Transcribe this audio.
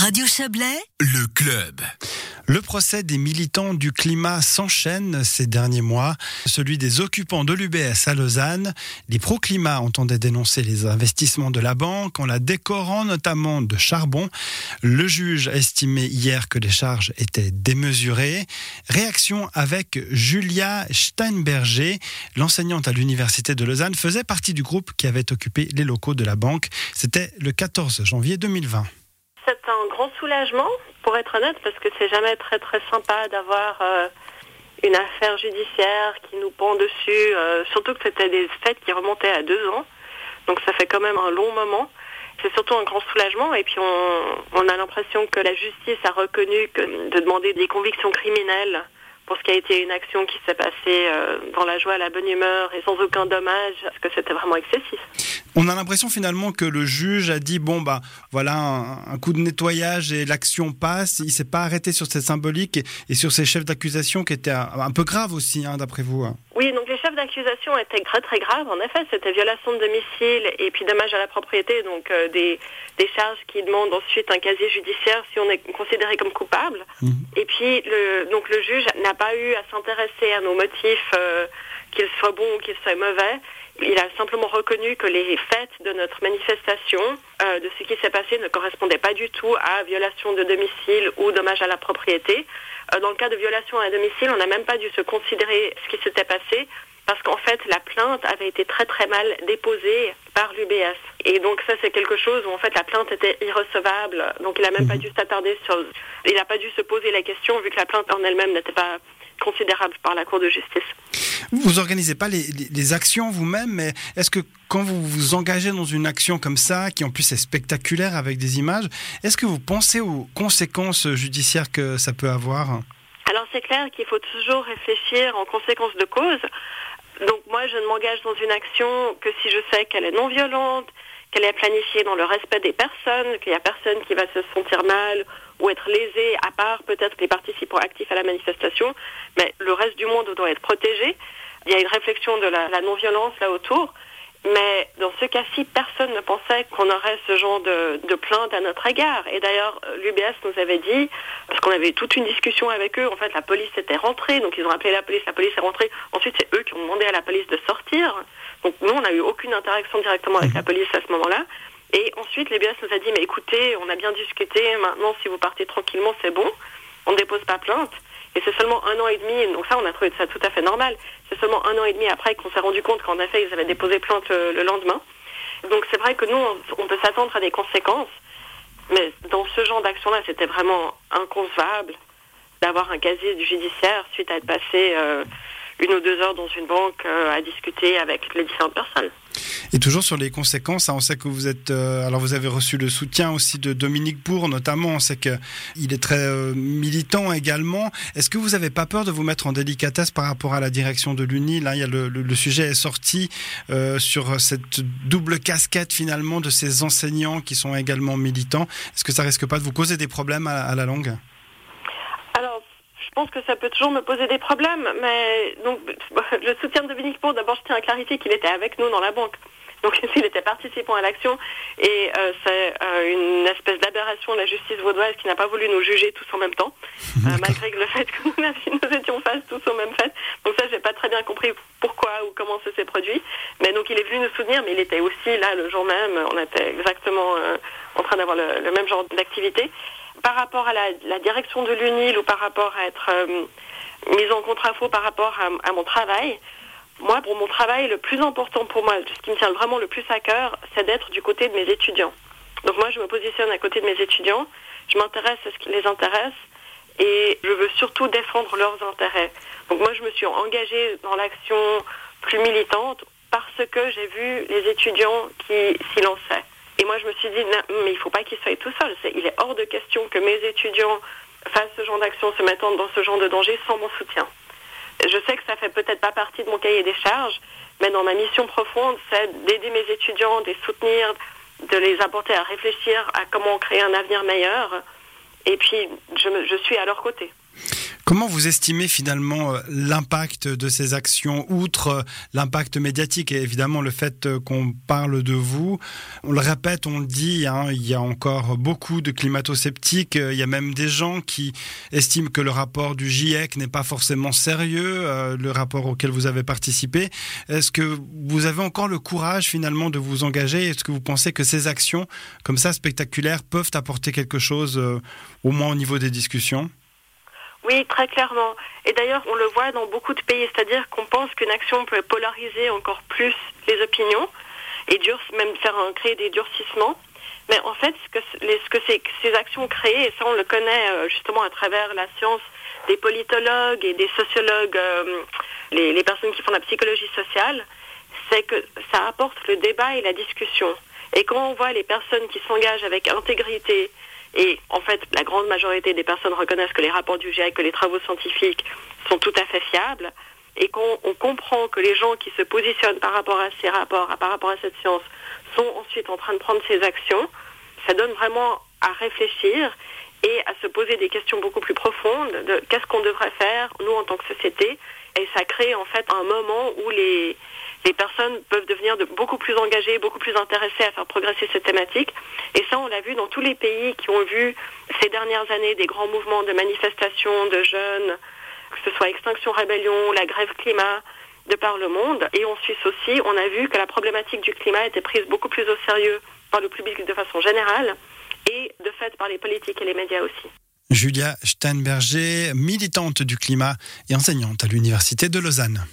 Radio Chablais, le club. Le procès des militants du climat s'enchaîne ces derniers mois. Celui des occupants de l'UBS à Lausanne. Les pro-climat entendaient dénoncer les investissements de la banque en la décorant notamment de charbon. Le juge a estimé hier que les charges étaient démesurées. Réaction avec Julia Steinberger, l'enseignante à l'université de Lausanne, faisait partie du groupe qui avait occupé les locaux de la banque. C'était le 14 janvier 2020 c'est un grand soulagement, pour être honnête, parce que c'est jamais très très sympa d'avoir euh, une affaire judiciaire qui nous pend dessus, euh, surtout que c'était des faits qui remontaient à deux ans. Donc ça fait quand même un long moment. C'est surtout un grand soulagement et puis on, on a l'impression que la justice a reconnu que de demander des convictions criminelles pour ce qui a été une action qui s'est passée euh, dans la joie, la bonne humeur et sans aucun dommage, parce que c'était vraiment excessif. On a l'impression finalement que le juge a dit bon bah voilà un, coup de nettoyage et l'action passe. Il s'est pas arrêté sur cette symbolique et, sur ces chefs d'accusation qui étaient un, peu graves aussi, hein, d'après vous. Hein. Oui, donc les chefs d'accusation étaient très très graves. En effet, c'était violation de domicile et puis dommage à la propriété, donc euh, des, des charges qui demandent ensuite un casier judiciaire si on est considéré comme coupable. Mhm. Et puis le, donc le juge n'a pas eu à s'intéresser à nos motifs, euh, qu'ils soient bons ou qu'ils soient mauvais. Il a simplement reconnu que les faits de notre manifestation, euh, de ce qui s'est passé, ne correspondaient pas du tout à violation de domicile ou dommage à la propriété. Euh, dans le cas de violation à domicile, on n'a même pas dû se considérer ce qui s'était passé parce qu'en fait, la plainte avait été très très mal déposée par l'UBS. Et donc ça, c'est quelque chose où en fait la plainte était irrecevable. Donc il n'a même pas mhm. dû s'attarder sur... Il n'a pas dû se poser la question vu que la plainte en elle-même n'était pas considérable par la Cour de justice. Vous organisez pas les, actions vous-même, mais est-ce que quand vous vous engagez dans une action comme ça, qui en plus est spectaculaire avec des images, est-ce que vous pensez aux conséquences judiciaires que ça peut avoir Alors c'est clair qu'il faut toujours réfléchir en conséquences de cause. Donc moi, je ne m'engage dans une action que si je sais qu'elle est non violente, qu'elle est planifiée dans le respect des personnes, qu'il n'y a personne qui va se sentir mal ou être lésé, à part peut-être les participants actifs à la manifestation, mais le reste du monde doit être protégé. Il y a une réflexion de la, la non-violence là autour. Mais dans ce cas-ci, personne ne pensait qu'on aurait ce genre de, de, plainte à notre égard. Et d'ailleurs, l'UBS nous avait dit, parce qu'on avait toute une discussion avec eux, en fait, la police était rentrée, donc ils ont appelé la police, la police est rentrée. Ensuite, c'est eux qui ont demandé à la police de sortir. Donc nous, on n'a eu aucune interaction directement avec la police à ce moment-là. Et ensuite, l'UBS nous a dit, mais écoutez, on a bien discuté, maintenant, si vous partez tranquillement, c'est bon, on ne dépose pas plainte. Et c'est seulement un an et demi, donc ça, on a trouvé ça tout à fait normal. C'est seulement un an et demi après qu'on s'est rendu compte qu'en effet, ils avaient déposé plainte euh, le lendemain. Donc c'est vrai que nous, on, peut s'attendre à des conséquences, mais dans ce genre d'action-là, c'était vraiment inconcevable d'avoir un casier du judiciaire suite à être passé euh, une ou deux heures dans une banque euh, à discuter avec les différentes personnes. Et toujours sur les conséquences, hein, on sait que vous êtes. Euh, alors, vous avez reçu le soutien aussi de Dominique Bourg, notamment. On sait qu'il est très euh, militant également. Est-ce que vous n'avez pas peur de vous mettre en délicatesse par rapport à la direction de l'UNI? Là, il y a le, sujet est sorti sur cette double casquette finalement de ces enseignants qui sont également militants. Est-ce que ça risque pas de vous causer des problèmes à, la longue je pense que ça peut toujours me poser des problèmes, mais donc le soutien de Dominique Bourg, d'abord je tiens à clarifier qu'il était avec nous dans la banque. Donc il était participant à l'action et euh, c'est euh, une espèce d'aberration de la justice vaudoise qui n'a pas voulu nous juger tous en même temps, euh, malgré le fait que nous, étions face tous au même fait. Donc ça, j'ai pas très bien compris pourquoi ou comment ça s'est produit. Mais donc il est venu nous soutenir, mais il était aussi là le jour même. On était exactement en train d'avoir le, même genre d'activité. Par rapport à la, direction de l'UNIL ou par rapport à être mise en contre-info par rapport à mon travail, moi, pour mon travail, le plus important pour moi, ce qui me tient vraiment le plus à cœur, c'est d'être du côté de mes étudiants. Donc moi, je me positionne à côté de mes étudiants, je m'intéresse à ce qui les intéresse et je veux surtout défendre leurs intérêts. Donc moi, je me suis engagée dans l'action plus militante parce que j'ai vu les étudiants qui s'y lançaient. Et moi, je me suis dit, mais il ne faut pas qu'ils soient tout seuls. il est hors de question que mes étudiants fassent ce genre d'action, se mettant dans ce genre de danger sans mon soutien je sais que ça fait peut-être pas partie de mon cahier des charges, mais dans ma mission profonde, c'est d'aider mes étudiants, de les soutenir, de les apporter à réfléchir à comment créer un avenir meilleur. Et puis, je suis à leur côté. Comment vous estimez finalement euh, l'impact de ces actions, outre euh, l'impact médiatique et évidemment le fait euh, qu'on parle de vous? On le répète, on le dit, hein, il y a encore beaucoup de climato-sceptiques, il y a même des gens qui estiment que le rapport du GIEC n'est pas forcément sérieux, le rapport auquel vous avez participé. Est-ce que vous avez encore le courage finalement de vous engager? Est-ce que vous pensez que ces actions comme ça spectaculaires peuvent apporter quelque chose, au moins au niveau des discussions? Oui, très clairement. Et d'ailleurs, on le voit dans beaucoup de pays, c'est-à-dire qu'on pense qu'une action peut polariser encore plus les opinions et même faire créer des durcissements. Mais en fait, ce que, ce que ces actions créent, et ça on le connaît euh, justement à travers la science des politologues et des sociologues, euh, les, les personnes qui font la psychologie sociale, c'est que ça apporte le débat et la discussion. Et quand on voit les personnes qui s'engagent avec intégrité, et en fait, la grande majorité des personnes reconnaissent que les rapports du GIEC, que les travaux scientifiques sont tout à fait fiables. Et qu'on on comprend que les gens qui se positionnent par rapport à ces rapports, par rapport à cette science, sont ensuite en train de prendre ces actions, ça donne vraiment à réfléchir et à se poser des questions beaucoup plus profondes de qu'est-ce qu'on devrait faire, nous, en tant que société. Et ça crée en fait un moment où les, personnes peuvent devenir de, beaucoup plus engagées, beaucoup plus intéressées à faire progresser cette thématique. Et ça, on l'a vu dans tous les pays qui ont vu ces dernières années des grands mouvements de manifestations de jeunes, que ce soit Extinction Rébellion, la grève climat, de par le monde. Et en Suisse aussi, on a vu que la problématique du climat était prise beaucoup plus au sérieux par le public de façon générale et de fait par les politiques et les médias aussi. Julia Steinberger, militante du climat et enseignante à l'Université de Lausanne.